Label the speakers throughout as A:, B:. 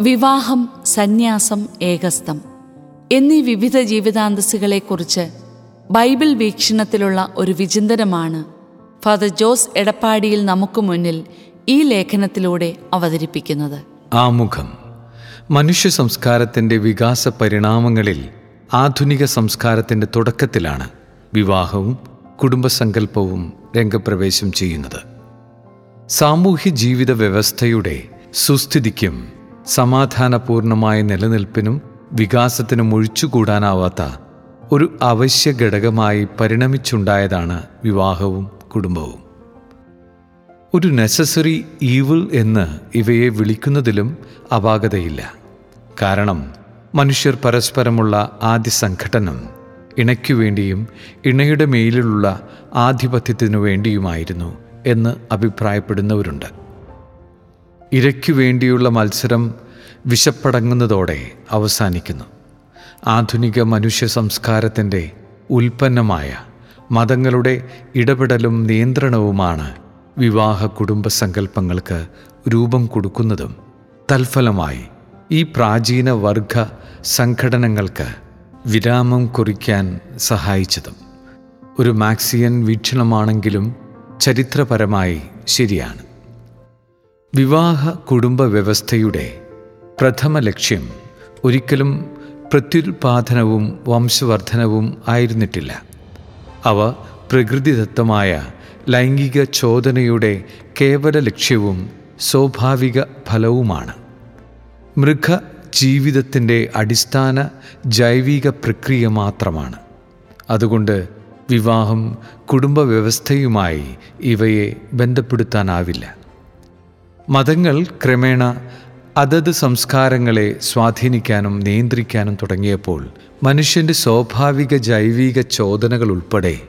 A: വിവാഹം സന്യാസം ഏകസ്തം എന്നീ വിവിധ ജീവിതാന്തസ്സുകളെക്കുറിച്ച് ബൈബിൾ വീക്ഷണത്തിലുള്ള ഒരു വിചിന്തനമാണ് ഫാദർ ജോസ് എടപ്പാടിയിൽ നമുക്ക് മുന്നിൽ ഈ ലേഖനത്തിലൂടെ അവതരിപ്പിക്കുന്നത്.
B: ആമുഖം. മനുഷ്യ സംസ്കാരത്തിന്റെ വികാസ പരിണാമങ്ങളിൽ ആധുനിക സംസ്കാരത്തിന്റെ തുടക്കത്തിലാണ് വിവാഹവും കുടുംബസങ്കല്പവും രംഗപ്രവേശം ചെയ്യുന്നത്. സാമൂഹ്യ ജീവിത വ്യവസ്ഥയുടെ സുസ്ഥിതിക്കും സമാധാനപൂർണമായ നിലനിൽപ്പിനും വികാസത്തിനും ഒഴിച്ചുകൂടാനാവാത്ത ഒരു അവശ്യ ഘടകമായി പരിണമിച്ചുണ്ടായതാണ് വിവാഹവും കുടുംബവും. ഒരു നെസസറി ഈവിൾ എന്ന് ഇവയെ വിളിക്കുന്നതിലും അപാകതയില്ല. കാരണം മനുഷ്യർ പരസ്പരമുള്ള ആദ്യ സംഘടനം ഇണയ്ക്കു വേണ്ടിയും ഇണയുടെ മേലിലുള്ള ആധിപത്യത്തിനു വേണ്ടിയുമായിരുന്നു എന്ന് അഭിപ്രായപ്പെടുന്നവരുണ്ട്. ഇരയ്ക്കു വേണ്ടിയുള്ള മത്സരം വിശപ്പടങ്ങുന്നതോടെ അവസാനിക്കുന്നു. ആധുനിക മനുഷ്യ സംസ്കാരത്തിന്റെ ഉൽപ്പന്നമായ മതങ്ങളുടെ ഇടപെടലും നിയന്ത്രണവുമാണ് വിവാഹ കുടുംബ സങ്കല്പങ്ങൾക്ക് രൂപം കൊടുക്കുന്നതും. തൽഫലമായി ഈ പ്രാചീന വർഗ സംഘടനകൾക്ക് വിരാമം കുറിക്കാൻ സഹായിച്ചതും. ഒരു മാക്സിയൻ വീക്ഷണമാണെങ്കിലും ചരിത്രപരമായി ശരിയാണ്. വിവാഹ കുടുംബ വ്യവസ്ഥയുടെ പ്രഥമ ലക്ഷ്യം ഒരിക്കലും പ്രത്യുൽപാദനവും വംശവർദ്ധനവും ആയിരുന്നിട്ടില്ല. അവ പ്രകൃതിദത്തമായ ലൈംഗിക ചോദനയുടെ കേവല ലക്ഷ്യവും സ്വാഭാവിക ഫലവുമാണ്. മൃഗ ജീവിതത്തിന്റെ അടിസ്ഥാന ജൈവിക പ്രക്രിയ മാത്രമാണ്. അതുകൊണ്ട് വിവാഹം കുടുംബ വ്യവസ്ഥയുമായി ഇവയെ ബന്ധപ്പെടുത്താനാവില്ല. മതങ്ങൾ ക്രമേണ അതത് സംസ്കാരങ്ങളെ സ്വാധീനിക്കാനും നിയന്ത്രിക്കാനും തുടങ്ങിയപ്പോൾ മനുഷ്യന്റെ സ്വാഭാവിക ജൈവിക ചോദനകൾ ഉൾപ്പെടെ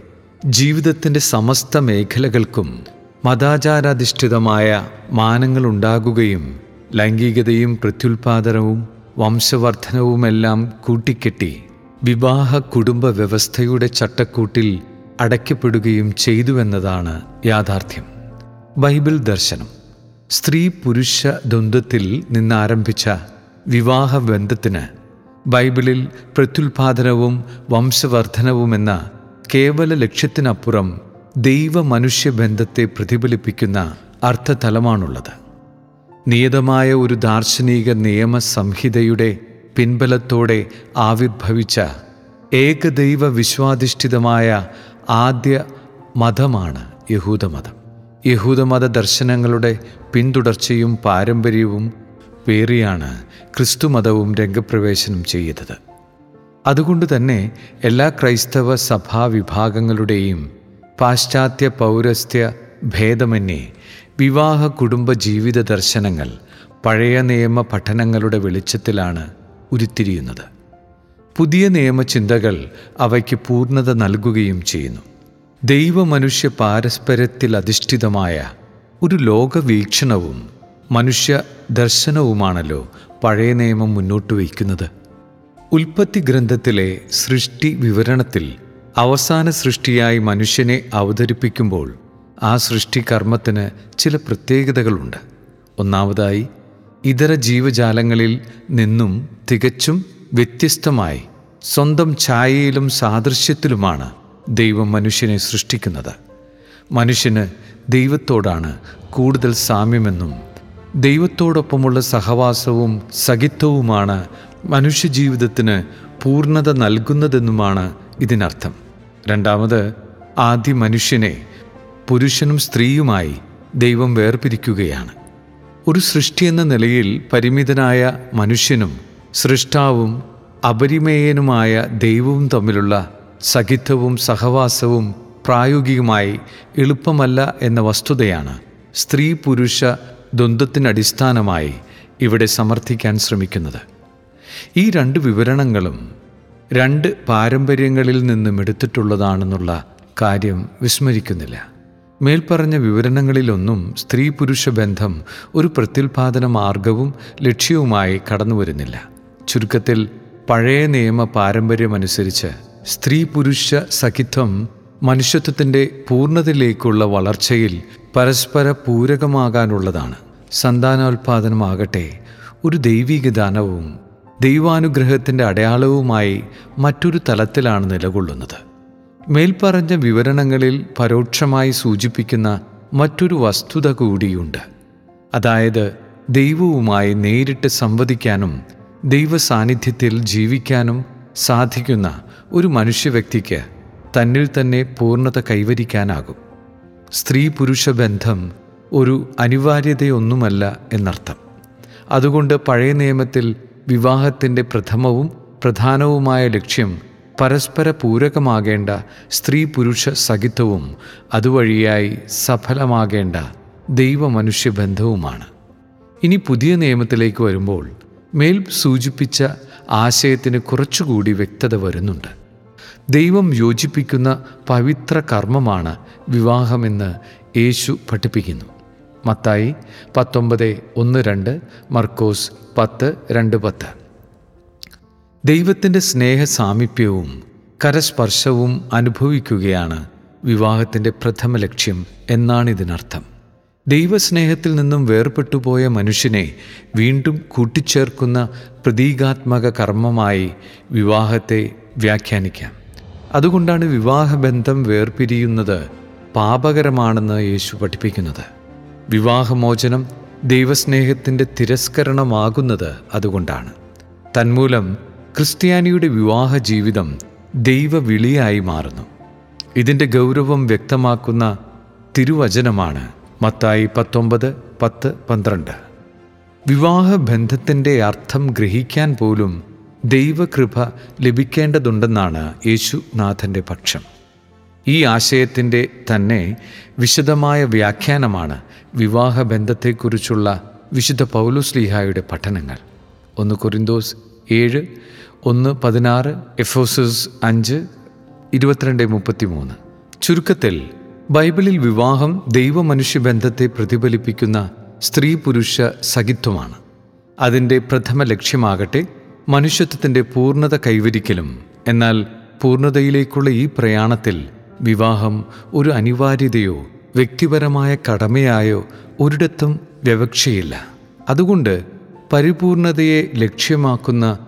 B: ജീവിതത്തിന്റെ സമസ്ത മേഖലകൾക്കും മതാചാരാധിഷ്ഠിതമായ മാനങ്ങളുണ്ടാകുകയും ലൈംഗികതയും പ്രത്യുൽപാദനവും വംശവർദ്ധനവുമെല്ലാം കൂട്ടിക്കെട്ടി വിവാഹ കുടുംബ വ്യവസ്ഥയുടെ ചട്ടക്കൂട്ടിൽ അടയ്ക്കപ്പെടുകയും ചെയ്തുവെന്നതാണ് യാഥാർത്ഥ്യം. ബൈബിൾ ദർശനം. സ്ത്രീ പുരുഷ ദ്വന്ദ്വത്തിൽ നിന്നാരംഭിച്ച വിവാഹ ബന്ധത്തിന് ബൈബിളിൽ പ്രത്യുൽപാദനവും വംശവർദ്ധനവുമെന്ന കേവല ലക്ഷ്യത്തിനപ്പുറം ദൈവ മനുഷ്യ ബന്ധത്തെ പ്രതിഫലിപ്പിക്കുന്ന അർത്ഥതലമാണുള്ളത്. നിയതമായ ഒരു ദാർശനിക നിയമ സംഹിതയുടെ പിൻബലത്തോടെ ആവിർഭവിച്ച ഏകദൈവ വിശ്വാധിഷ്ഠിതമായ ആദ്യ മതമാണ് യഹൂദമതം. യഹൂദമത ദർശനങ്ങളുടെ പിന്തുടർച്ചയും പാരമ്പര്യവും പേറിയാണ് ക്രിസ്തുമതവും രംഗപ്രവേശനം ചെയ്തത്. അതുകൊണ്ട് തന്നെ എല്ലാ ക്രൈസ്തവ സഭാവിഭാഗങ്ങളുടെയും പാശ്ചാത്യ പൗരസ്ത്യ ഭേദമന്യേ വിവാഹ കുടുംബ ജീവിത ദർശനങ്ങൾ പഴയ നിയമ പഠനങ്ങളുടെ വെളിച്ചത്തിലാണ് ഉരുത്തിരിയുന്നത്. പുതിയ നിയമചിന്തകൾ അവയ്ക്ക് പൂർണത നൽകുകയും ചെയ്യുന്നു. ദൈവമനുഷ്യ പാരസ്പര്യത്തിൽ അധിഷ്ഠിതമായ ഒരു ലോകവീക്ഷണവും മനുഷ്യ ദർശനവുമാണല്ലോ പഴയ നിയമം മുന്നോട്ട് വയ്ക്കുന്നത്. ഉൽപ്പത്തി ഗ്രന്ഥത്തിലെ സൃഷ്ടി വിവരണത്തിൽ അവസാന സൃഷ്ടിയായി മനുഷ്യനെ അവതരിപ്പിക്കുമ്പോൾ ആ സൃഷ്ടി കർമ്മത്തിന് ചില പ്രത്യേകതകളുണ്ട്. ഒന്നാമതായി ഇതര ജീവജാലങ്ങളിൽ നിന്നും തികച്ചും വ്യത്യസ്തമായി സ്വന്തം ഛായയിലും സാദൃശ്യത്തിലുമാണ് ദൈവം മനുഷ്യനെ സൃഷ്ടിക്കുന്നത്. മനുഷ്യന് ദൈവത്തോടാണ് കൂടുതൽ സാമ്യമെന്നും ദൈവത്തോടൊപ്പമുള്ള സഹവാസവും സഖിത്വവുമാണ് മനുഷ്യജീവിതത്തിന് പൂർണത നൽകുന്നതെന്നുമാണ് ഇതിനർത്ഥം. രണ്ടാമത് ആദ്യ മനുഷ്യനെ പുരുഷനും സ്ത്രീയുമായി ദൈവം വേർപിരിക്കുകയാണ്. ഒരു സൃഷ്ടി എന്ന നിലയിൽ പരിമിതനായ മനുഷ്യനും സൃഷ്ടാവും അപരിമേയനുമായ ദൈവവും തമ്മിലുള്ള സഖിത്വവും സഹവാസവും പ്രായോഗികമായി എളുപ്പമല്ല എന്ന വസ്തുതയാണ്. സ്ത്രീ പുരുഷ ദ്വന്ദ്വത്തിനടിസ്ഥാനമായി ഇവിടെ സമർത്ഥിക്കാൻ ശ്രമിക്കുന്നത്. ഈ രണ്ട് വിവരണങ്ങളും രണ്ട് പാരമ്പര്യങ്ങളിൽ നിന്നും എടുത്തിട്ടുള്ളതാണെന്നുള്ള കാര്യം വിസ്മരിക്കുന്നില്ല. മേൽപ്പറഞ്ഞ വിവരണങ്ങളിലൊന്നും സ്ത്രീ പുരുഷ ബന്ധം ഒരു പ്രത്യുൽപാദന മാർഗവും ലക്ഷ്യവുമായി കടന്നു വരുന്നില്ല. ചുരുക്കത്തിൽ പഴയ നിയമ പാരമ്പര്യമനുസരിച്ച് സ്ത്രീ പുരുഷ സഖിത്വം മനുഷ്യത്വത്തിന്റെ പൂർണതയിലേക്കുള്ള വളർച്ചയിൽ പരസ്പര പൂരകമാകാനുള്ളതാണ്. സന്താനോൽപാദനമാകട്ടെ ഒരു ദൈവിക ദാനവും ദൈവാനുഗ്രഹത്തിന്റെ അടയാളവുമായി മറ്റൊരു തലത്തിലാണ് നിലകൊള്ളുന്നത്. മേൽപ്പറഞ്ഞ വിവരണങ്ങളിൽ പരോക്ഷമായി സൂചിപ്പിക്കുന്ന മറ്റൊരു വസ്തുത കൂടിയുണ്ട്. അതായത് ദൈവവുമായി നേരിട്ട് സംവദിക്കാനും ദൈവസാന്നിധ്യത്തിൽ ജീവിക്കാനും സാധിക്കുന്ന ഒരു മനുഷ്യവ്യക്തിക്ക് തന്നിൽ തന്നെ പൂർണത കൈവരിക്കാനാകും. സ്ത്രീ പുരുഷ ബന്ധം ഒരു അനിവാര്യതയൊന്നുമല്ല എന്നർത്ഥം. അതുകൊണ്ട് പഴയ നിയമത്തിൽ വിവാഹത്തിന്റെ പ്രഥമവും പ്രധാനവുമായ ലക്ഷ്യം പരസ്പര പൂരകമാകേണ്ട സ്ത്രീ പുരുഷ സഹിത്വവും അതുവഴിയായി സഫലമാകേണ്ട ദൈവ മനുഷ്യ ബന്ധവുമാണ്. ഇനി പുതിയ നിയമത്തിലേക്ക് വരുമ്പോൾ മേൽ സൂചിപ്പിച്ച ആശയത്തിന് കുറച്ചുകൂടി വ്യക്തത വരുന്നുണ്ട്. ദൈവം യോജിപ്പിക്കുന്ന പവിത്ര കർമ്മമാണ് വിവാഹമെന്ന് യേശു പഠിപ്പിക്കുന്നു. മത്തായി പത്തൊമ്പത് ഒന്ന് രണ്ട് മർക്കോസ് പത്ത് രണ്ട് പത്ത്. ദൈവത്തിന്റെ സ്നേഹ സാമീപ്യവും കരസ്പർശവും അനുഭവിക്കുകയാണ് വിവാഹത്തിന്റെ പ്രഥമ ലക്ഷ്യം എന്നാണ് ഇതിനർത്ഥം ദൈവസ്നേഹത്തിൽ നിന്നും വേർപെട്ടുപോയ മനുഷ്യനെ വീണ്ടും കൂട്ടിച്ചേർക്കുന്ന പ്രതീകാത്മക കർമ്മമായി വിവാഹത്തെ വ്യാഖ്യാനിക്കാം. അതുകൊണ്ടാണ് വിവാഹബന്ധം വേർപിരിയുന്നത് പാപകരമാണെന്ന് യേശു പഠിപ്പിക്കുന്നത്. വിവാഹമോചനം ദൈവസ്നേഹത്തിന്റെ തിരസ്കരണമാകുന്നത് അതുകൊണ്ടാണ്. തന്മൂലം ക്രിസ്ത്യാനിയുടെ വിവാഹ ജീവിതം ദൈവവിളിയായി മാറുന്നു. ഇതിന്റെ ഗൗരവം വ്യക്തമാക്കുന്ന തിരുവചനമാണ് മത്തായി പത്തൊമ്പത് പത്ത് പന്ത്രണ്ട്. വിവാഹബന്ധത്തിന്റെ അർത്ഥം ഗ്രഹിക്കാൻ പോലും ദൈവകൃപ ലഭിക്കേണ്ടതുണ്ടെന്നാണ് യേശുനാഥന്റെ പക്ഷം. ഈ ആശയത്തിന്റെ തന്നെ വിശദമായ വ്യാഖ്യാനമാണ് വിവാഹബന്ധത്തെക്കുറിച്ചുള്ള വിശുദ്ധ പൗലുസ്ലിഹായുടെ പഠനങ്ങൾ. ഒന്ന് കൊരിന്തോസ് ഏഴ് ഒന്ന് പതിനാറ് എഫോസസ് അഞ്ച് ഇരുപത്തിരണ്ട് മുപ്പത്തിമൂന്ന്. ചുരുക്കത്തിൽ ബൈബിളിൽ വിവാഹം ദൈവമനുഷ്യബന്ധത്തെ പ്രതിഫലിപ്പിക്കുന്ന സ്ത്രീ പുരുഷ സഖിത്വമാണ്. അതിന്റെ പ്രഥമ ലക്ഷ്യമാകട്ടെ മനുഷ്യത്വത്തിന്റെ പൂർണത കൈവരിക്കലും. എന്നാൽ പൂർണതയിലേക്കുള്ള ഈ പ്രയാണത്തിൽ വിവാഹം ഒരു അനിവാര്യതയോ വ്യക്തിപരമായ കടമയായോ ഒരിടത്തും വ്യവക്ഷയില്ല. അതുകൊണ്ട് പരിപൂർണതയെ ലക്ഷ്യമാക്കുന്ന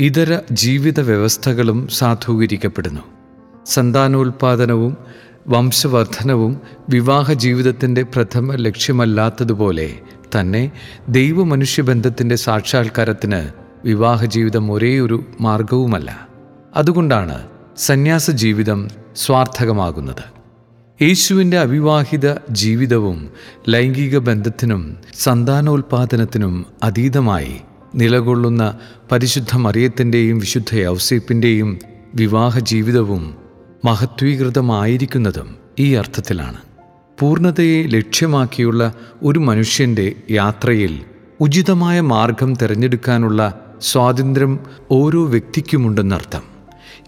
B: ഇതര ജീവിത വ്യവസ്ഥകളും സാധൂകരിക്കപ്പെടുന്നു. സന്താനോൽപാദനവും വംശവർദ്ധനവും വിവാഹ ജീവിതത്തിന്റെ പ്രഥമ ലക്ഷ്യമല്ലാത്തതുപോലെ തന്നെ ദൈവമനുഷ്യബന്ധത്തിന്റെ സാക്ഷാത്കാരത്തിന് വിവാഹ ജീവിതം ഒരേയൊരു മാർഗവുമല്ല അതുകൊണ്ടാണ് സന്യാസ ജീവിതം സ്വാർത്ഥകമാകുന്നത്. യേശുവിന്റെ അവിവാഹിത ജീവിതവും ലൈംഗിക ബന്ധത്തിനും സന്താനോൽപാദനത്തിനും അതീതമായി നിലകൊള്ളുന്ന പരിശുദ്ധ മറിയത്തിന്റെയും വിശുദ്ധ യൗസേപ്പിന്റെയും വിവാഹ ജീവിതവും മഹത്വീകൃതമായിരിക്കുന്നതും ഈ അർത്ഥത്തിലാണ്. പൂർണതയെ ലക്ഷ്യമാക്കിയുള്ള ഒരു മനുഷ്യന്റെ യാത്രയിൽ ഉചിതമായ മാർഗം തിരഞ്ഞെടുക്കാനുള്ള സ്വാതന്ത്ര്യം ഓരോ വ്യക്തിക്കുമുണ്ടെന്നർത്ഥം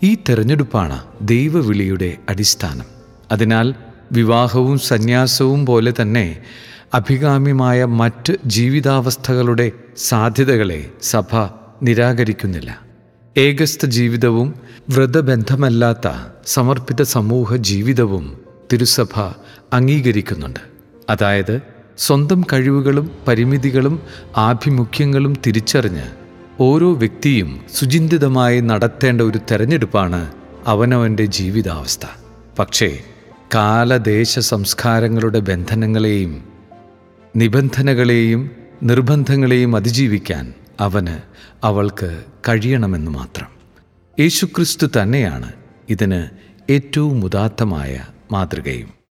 B: ഈ തെരഞ്ഞെടുപ്പാണ് ദൈവവിളിയുടെ അടിസ്ഥാനം. അതിനാൽ വിവാഹവും സന്യാസവും പോലെ തന്നെ അഭികാമ്യമായ മറ്റ് ജീവിതാവസ്ഥകളുടെ സാധ്യതകളെ സഭ നിരാകരിക്കുന്നില്ല. ഏകസ്ഥ ജീവിതവും വ്രതബന്ധമല്ലാത്ത സമർപ്പിത സമൂഹ ജീവിതവും തിരുസഭ അംഗീകരിക്കുന്നുണ്ട്. അതായത് സ്വന്തം കഴിവുകളും പരിമിതികളും ആഭിമുഖ്യങ്ങളും തിരിച്ചറിഞ്ഞ് ഓരോ വ്യക്തിയും സുചിന്തിതമായി നടത്തേണ്ട ഒരു തെരഞ്ഞെടുപ്പാണ് അവനവന്റെ ജീവിതാവസ്ഥ. പക്ഷേ കാലദേശ സംസ്കാരങ്ങളുടെ ബന്ധനങ്ങളെയും നിബന്ധനകളെയും നിർബന്ധങ്ങളെയും അതിജീവിക്കാൻ അവന് അവൾക്ക് കഴിയണമെന്ന് മാത്രം. യേശുക്രിസ്തു തന്നെയാണ് ഇതിന് ഏറ്റവും ഉദാത്തമായ മാതൃകയും.